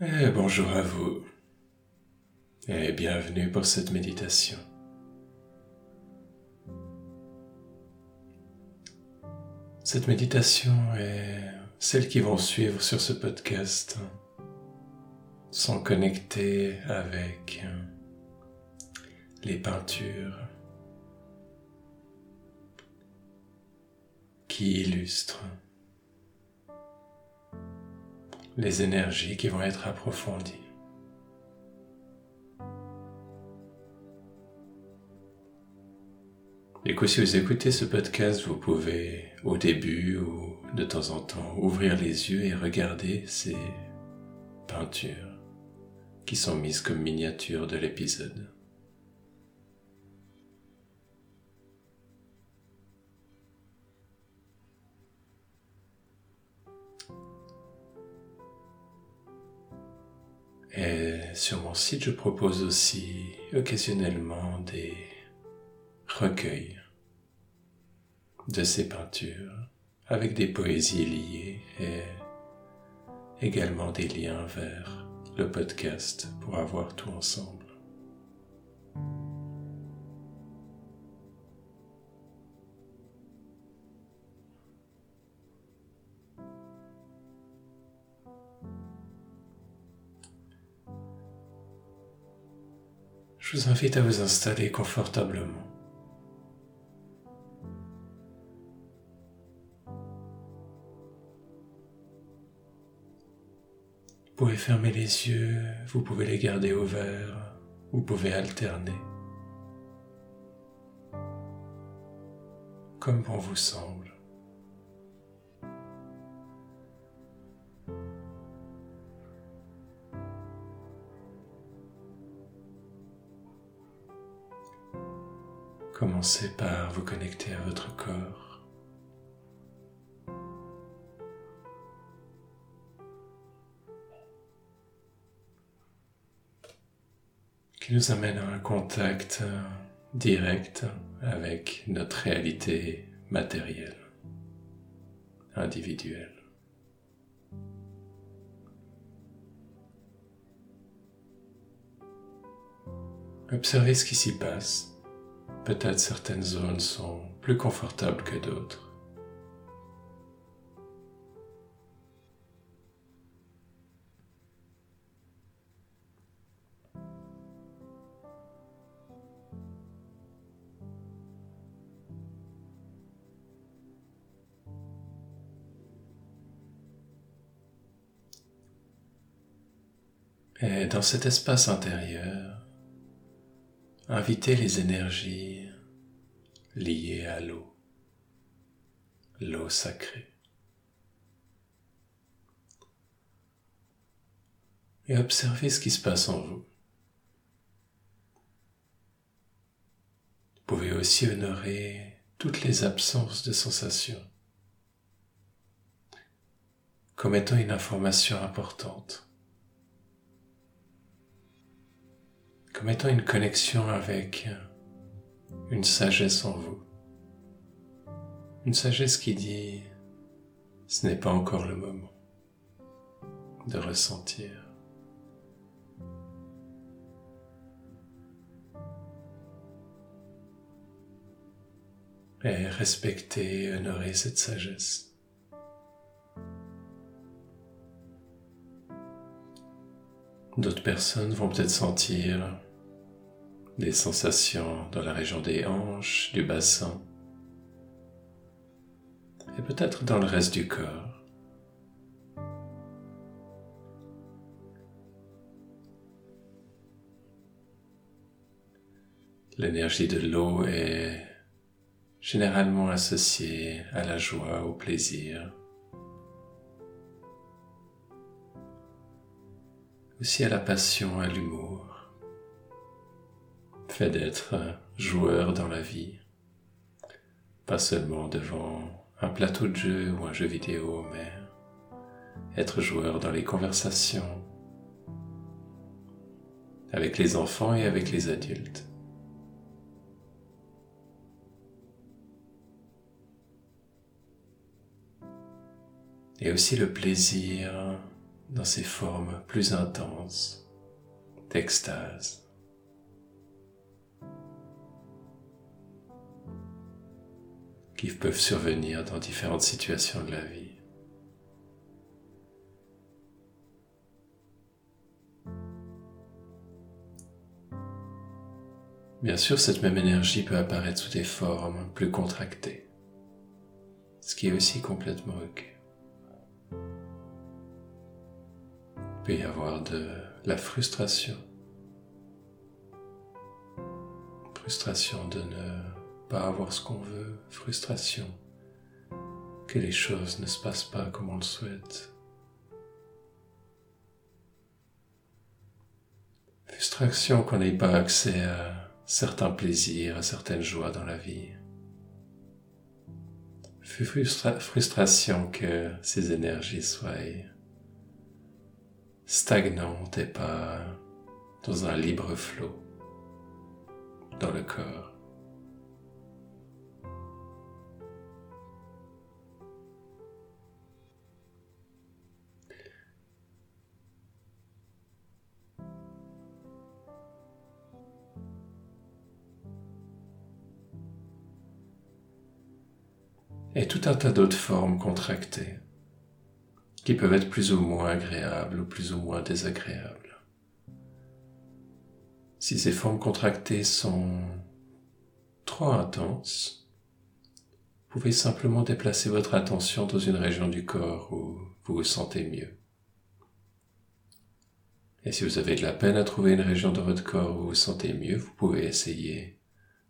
Et bonjour à vous et bienvenue pour cette méditation. Cette méditation et celles qui vont suivre sur ce podcast sont connectées avec les peintures qui illustrent les énergies qui vont être approfondies. Et que si vous écoutez ce podcast, vous pouvez au début ou de temps en temps ouvrir les yeux et regarder ces peintures qui sont mises comme miniatures de l'épisode. Et sur mon site, je propose aussi occasionnellement des recueils de ces peintures avec des poésies liées et également des liens vers le podcast pour avoir tout ensemble. Je vous invite à vous installer confortablement. Vous pouvez fermer les yeux, vous pouvez les garder ouverts, vous pouvez alterner. Comme bon vous semble. Commencez par vous connecter à votre corps. qui nous amène à un contact direct avec notre réalité matérielle, individuelle. Observez ce qui s'y passe. Peut-être certaines zones sont plus confortables que d'autres. Et dans cet espace intérieur, invitez les énergies liées à l'eau, l'eau sacrée. Et observez ce qui se passe en vous. Vous pouvez aussi honorer toutes les absences de sensations comme étant une information importante. Comme étant une connexion avec une sagesse en vous. Une sagesse qui dit ce n'est pas encore le moment de ressentir. Et respecter, honorer cette sagesse. D'autres personnes vont peut-être sentir des sensations dans la région des hanches, du bassin et peut-être dans le reste du corps. L'énergie de l'eau est généralement associée à la joie, au plaisir, aussi à la passion, à l'humour fait d'être joueur dans la vie, pas seulement devant un plateau de jeu ou un jeu vidéo, mais être joueur dans les conversations avec les enfants et avec les adultes. Et aussi le plaisir dans ces formes plus intenses d'extase. Qui peuvent survenir dans différentes situations de la vie. Bien sûr, cette même énergie peut apparaître sous des formes plus contractées, ce qui est aussi complètement ok. Il peut y avoir de la frustration, frustration de ne pas avoir ce qu'on veut, frustration que les choses ne se passent pas comme on le souhaite. Frustration qu'on n'ait pas accès à certains plaisirs, à certaines joies dans la vie. frustration que ces énergies soient stagnantes et pas dans un libre flot dans le corps. Et tout un tas d'autres formes contractées qui peuvent être plus ou moins agréables ou plus ou moins désagréables. Si ces formes contractées sont trop intenses, vous pouvez simplement déplacer votre attention dans une région du corps où vous vous sentez mieux. Et si vous avez de la peine à trouver une région de votre corps où vous vous sentez mieux, vous pouvez essayer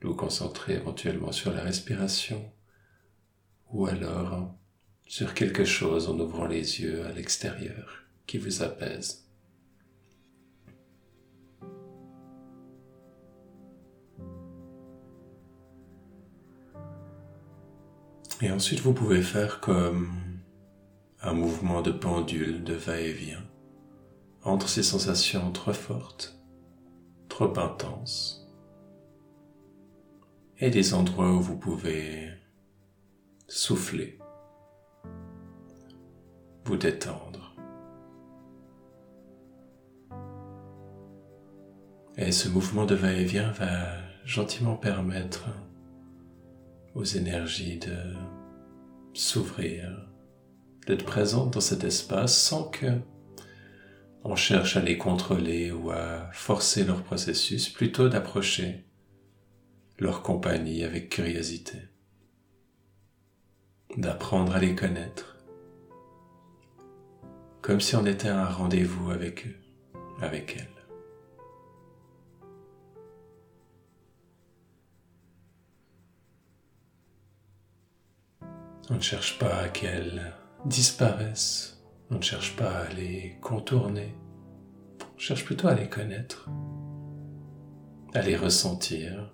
de vous concentrer éventuellement sur la respiration ou alors sur quelque chose en ouvrant les yeux à l'extérieur qui vous apaise. Et ensuite, vous pouvez faire comme un mouvement de pendule de va-et-vient entre ces sensations trop fortes, trop intenses, et des endroits où vous pouvez souffler, vous détendre. Et ce mouvement de va-et-vient va gentiment permettre aux énergies de s'ouvrir, d'être présentes dans cet espace sans que on cherche à les contrôler ou à forcer leur processus, plutôt d'approcher leur compagnie avec curiosité d'apprendre à les connaître, comme si on était à un rendez-vous avec eux, avec elles. On ne cherche pas à qu'elles disparaissent, on ne cherche pas à les contourner, on cherche plutôt à les connaître, à les ressentir.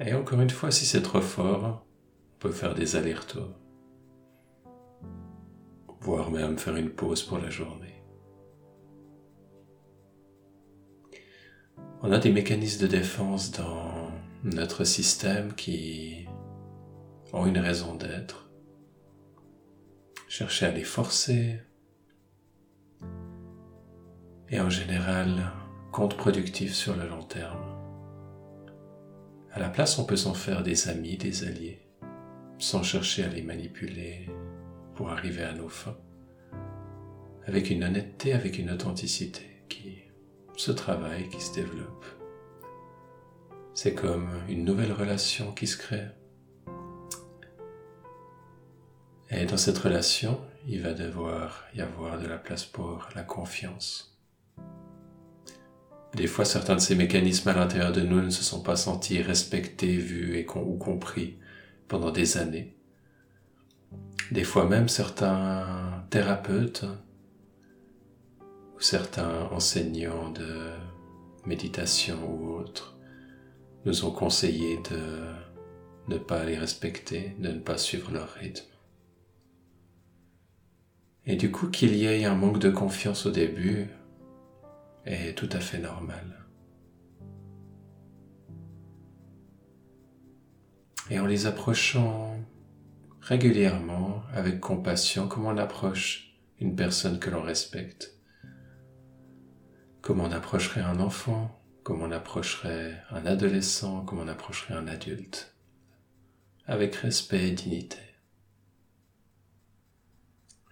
Et encore une fois, si c'est trop fort, peut faire des allers-retours, voire même faire une pause pour la journée. On a des mécanismes de défense dans notre système qui ont une raison d'être. Chercher à les forcer et en général contre-productif sur le long terme. À la place, on peut s'en faire des amis, des alliés sans chercher à les manipuler pour arriver à nos fins, avec une honnêteté, avec une authenticité qui se travaille, qui se développe. C'est comme une nouvelle relation qui se crée. Et dans cette relation, il va devoir y avoir de la place pour la confiance. Des fois, certains de ces mécanismes à l'intérieur de nous ne se sont pas sentis respectés, vus et ou compris pendant des années. Des fois même certains thérapeutes ou certains enseignants de méditation ou autres nous ont conseillé de ne pas les respecter, de ne pas suivre leur rythme. Et du coup qu'il y ait un manque de confiance au début est tout à fait normal. Et en les approchant régulièrement avec compassion comme on approche une personne que l'on respecte, comme on approcherait un enfant, comme on approcherait un adolescent, comme on approcherait un adulte, avec respect et dignité.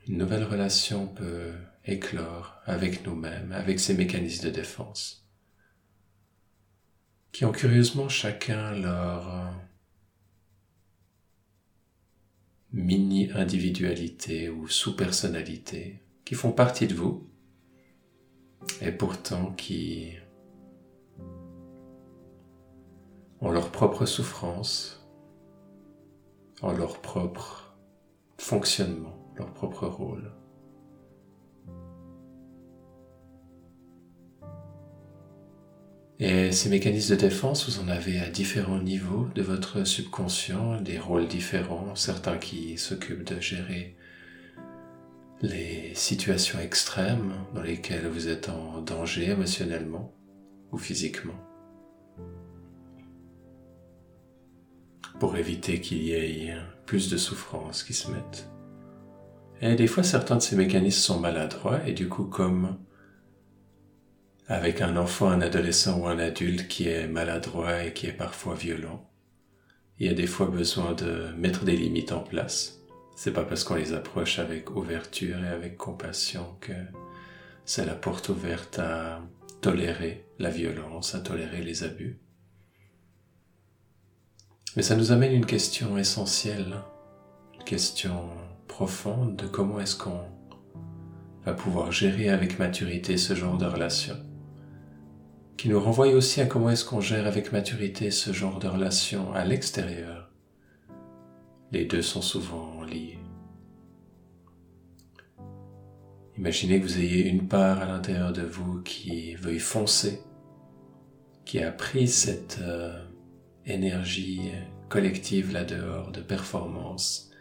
Une nouvelle relation peut éclore avec nous-mêmes, avec ces mécanismes de défense, qui ont curieusement chacun leur mini-individualité ou sous-personnalité qui font partie de vous et pourtant qui ont leur propre souffrance, ont leur propre fonctionnement, leur propre rôle. Et ces mécanismes de défense, vous en avez à différents niveaux de votre subconscient, des rôles différents, certains qui s'occupent de gérer les situations extrêmes dans lesquelles vous êtes en danger émotionnellement ou physiquement, pour éviter qu'il y ait plus de souffrances qui se mettent. Et des fois, certains de ces mécanismes sont maladroits et du coup, comme avec un enfant, un adolescent ou un adulte qui est maladroit et qui est parfois violent. Il y a des fois besoin de mettre des limites en place. C'est pas parce qu'on les approche avec ouverture et avec compassion que c'est la porte ouverte à tolérer la violence, à tolérer les abus. Mais ça nous amène une question essentielle, une question profonde de comment est-ce qu'on va pouvoir gérer avec maturité ce genre de relation qui nous renvoie aussi à comment est-ce qu'on gère avec maturité ce genre de relation à l'extérieur. Les deux sont souvent liés. Imaginez que vous ayez une part à l'intérieur de vous qui veuille foncer, qui a pris cette euh, énergie collective là-dehors de performance,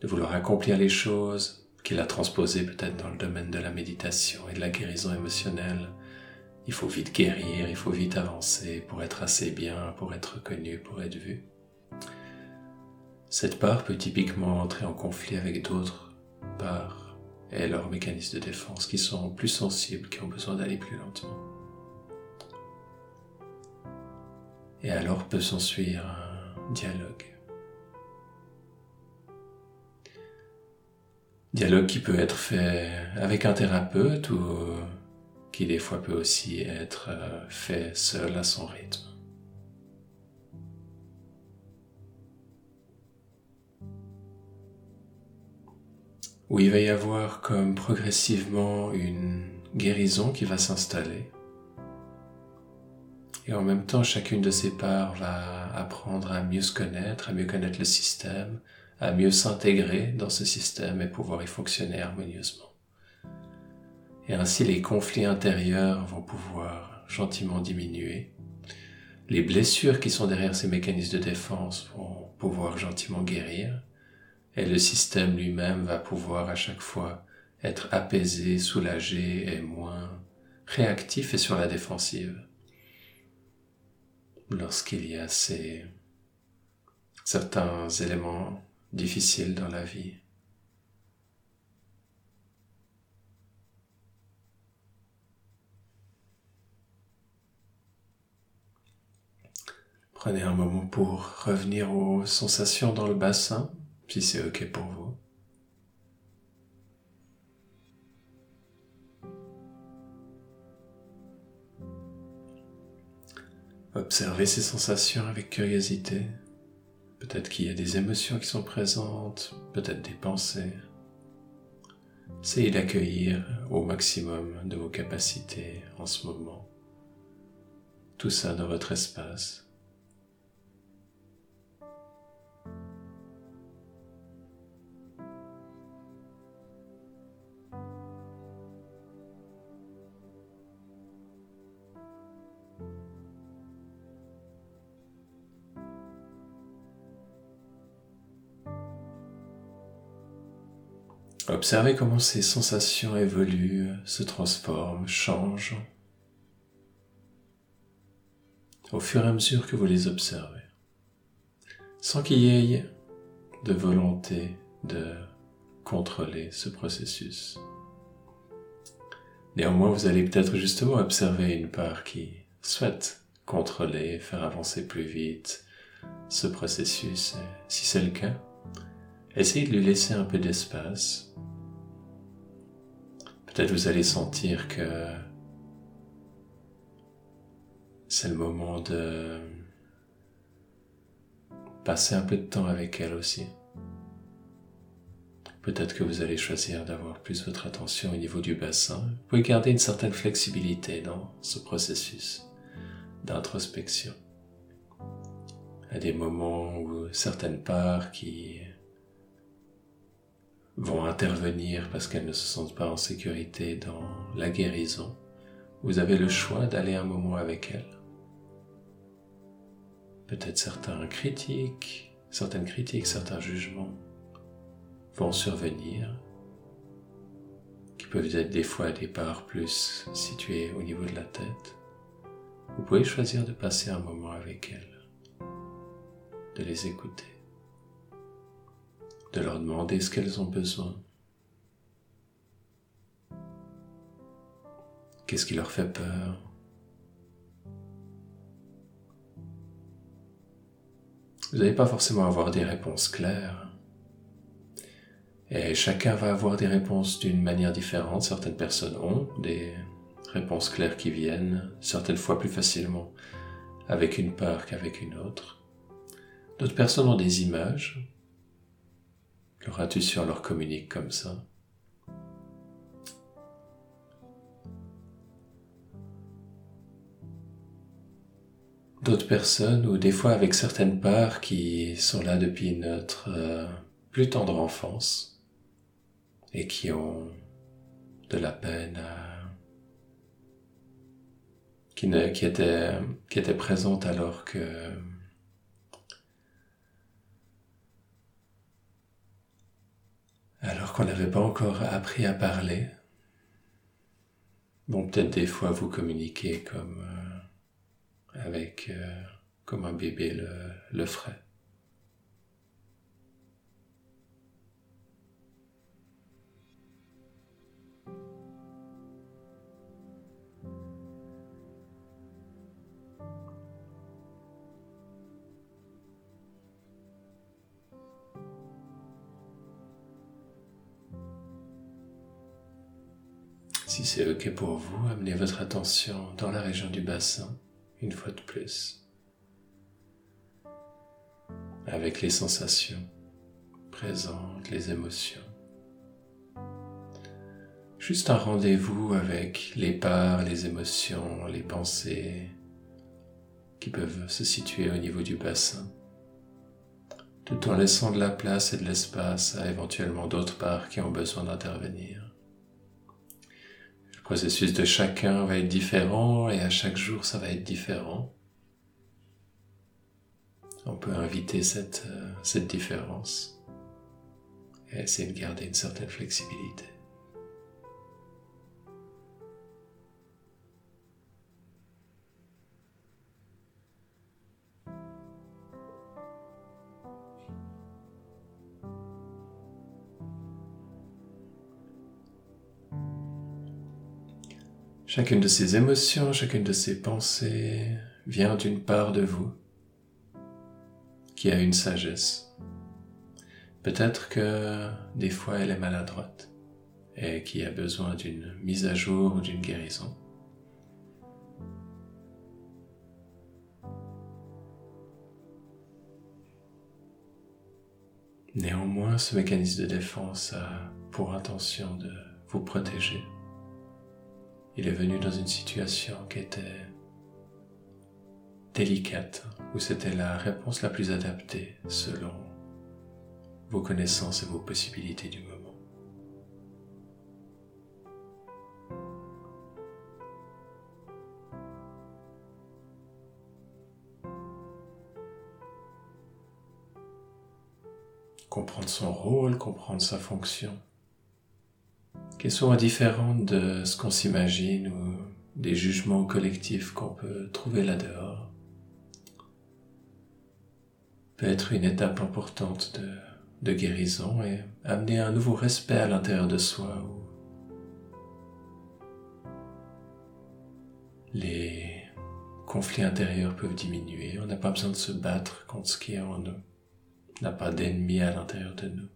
de vouloir accomplir les choses, qui l'a transposée peut-être dans le domaine de la méditation et de la guérison émotionnelle, il faut vite guérir, il faut vite avancer pour être assez bien, pour être reconnu, pour être vu. Cette part peut typiquement entrer en conflit avec d'autres parts et leurs mécanismes de défense qui sont plus sensibles, qui ont besoin d'aller plus lentement. Et alors peut s'ensuivre un dialogue. Dialogue qui peut être fait avec un thérapeute ou qui des fois peut aussi être euh, fait seul à son rythme. Où il va y avoir comme progressivement une guérison qui va s'installer. Et en même temps, chacune de ces parts va apprendre à mieux se connaître, à mieux connaître le système, à mieux s'intégrer dans ce système et pouvoir y fonctionner harmonieusement. Et ainsi les conflits intérieurs vont pouvoir gentiment diminuer. Les blessures qui sont derrière ces mécanismes de défense vont pouvoir gentiment guérir. Et le système lui-même va pouvoir à chaque fois être apaisé, soulagé et moins réactif et sur la défensive. Lorsqu'il y a ces certains éléments difficiles dans la vie. Prenez un moment pour revenir aux sensations dans le bassin, si c'est OK pour vous. Observez ces sensations avec curiosité. Peut-être qu'il y a des émotions qui sont présentes, peut-être des pensées. Essayez d'accueillir au maximum de vos capacités en ce moment. Tout ça dans votre espace. Observez comment ces sensations évoluent, se transforment, changent au fur et à mesure que vous les observez, sans qu'il y ait de volonté de contrôler ce processus. Néanmoins, vous allez peut-être justement observer une part qui souhaite contrôler, faire avancer plus vite ce processus. si c'est le cas, essayez de lui laisser un peu d'espace. Peut-être vous allez sentir que c'est le moment de passer un peu de temps avec elle aussi. Peut-être que vous allez choisir d'avoir plus votre attention au niveau du bassin. Vous pouvez garder une certaine flexibilité dans ce processus d'introspection. À des moments où certaines parts qui vont intervenir parce qu'elles ne se sentent pas en sécurité dans la guérison, vous avez le choix d'aller un moment avec elles. Peut-être certains critiques, certaines critiques, certains jugements vont survenir, qui peuvent être des fois des parts plus situées au niveau de la tête. Vous pouvez choisir de passer un moment avec elles, de les écouter, de leur demander ce qu'elles ont besoin, qu'est-ce qui leur fait peur? Vous n'allez pas forcément avoir des réponses claires, et chacun va avoir des réponses d'une manière différente. Certaines personnes ont des réponses claires qui viennent, certaines fois plus facilement avec une part qu'avec une autre. D'autres personnes ont des images. Leur intuition leur communique comme ça? D'autres personnes, ou des fois avec certaines parts qui sont là depuis notre euh, plus tendre enfance, et qui ont de la peine qui, ne, qui, qui étaient présentes alors que alors qu'on n'avait pas encore appris à parler. Bon, peut-être des fois vous communiquez comme euh, avec euh, comme un bébé le, le ferait. Si c'est OK pour vous, amenez votre attention dans la région du bassin, une fois de plus, avec les sensations présentes, les émotions. Juste un rendez-vous avec les parts, les émotions, les pensées qui peuvent se situer au niveau du bassin, tout en laissant de la place et de l'espace à éventuellement d'autres parts qui ont besoin d'intervenir processus de chacun va être différent et à chaque jour ça va être différent. On peut inviter cette, euh, cette différence et essayer de garder une certaine flexibilité. Chacune de ces émotions, chacune de ces pensées vient d'une part de vous qui a une sagesse. Peut-être que des fois elle est maladroite et qui a besoin d'une mise à jour ou d'une guérison. Néanmoins, ce mécanisme de défense a pour intention de vous protéger il est venu dans une situation qui était délicate, où c'était la réponse la plus adaptée selon vos connaissances et vos possibilités du moment. Comprendre son rôle, comprendre sa fonction qui sont différentes de ce qu'on s'imagine ou des jugements collectifs qu'on peut trouver là-dehors, peut être une étape importante de guérison et amener un nouveau respect à l'intérieur de soi les conflits intérieurs peuvent diminuer. On n'a pas besoin de se battre contre ce qui est en nous. On n'a pas d'ennemis à l'intérieur de nous.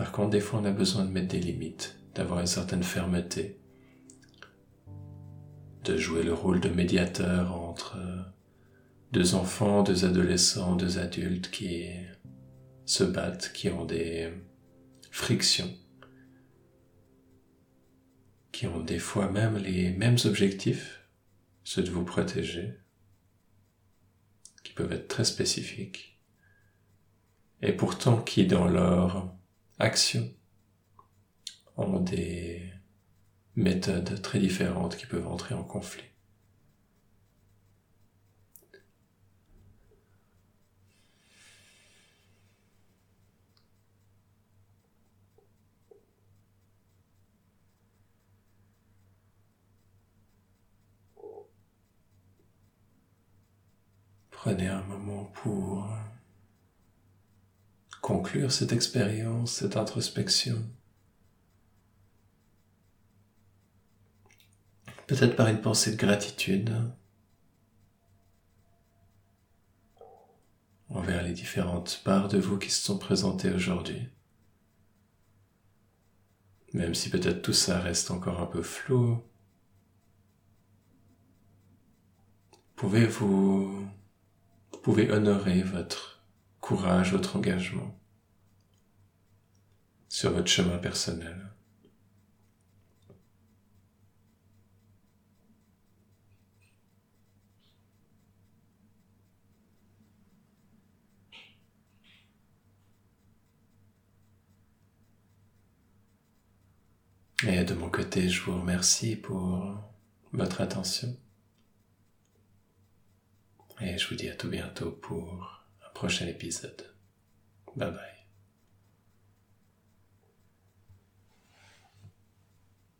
Par contre, des fois, on a besoin de mettre des limites, d'avoir une certaine fermeté, de jouer le rôle de médiateur entre deux enfants, deux adolescents, deux adultes qui se battent, qui ont des frictions, qui ont des fois même les mêmes objectifs, ceux de vous protéger, qui peuvent être très spécifiques, et pourtant qui dans leur action ont des méthodes très différentes qui peuvent entrer en conflit. Prenez un moment pour conclure cette expérience, cette introspection? Peut-être par une pensée de gratitude envers les différentes parts de vous qui se sont présentées aujourd'hui. Même si peut-être tout ça reste encore un peu flou, pouvez-vous pouvez honorer votre courage, votre engagement? Sur votre chemin personnel? Et de mon côté, je vous remercie pour votre attention. Et je vous dis à tout bientôt pour un prochain épisode. Bye bye.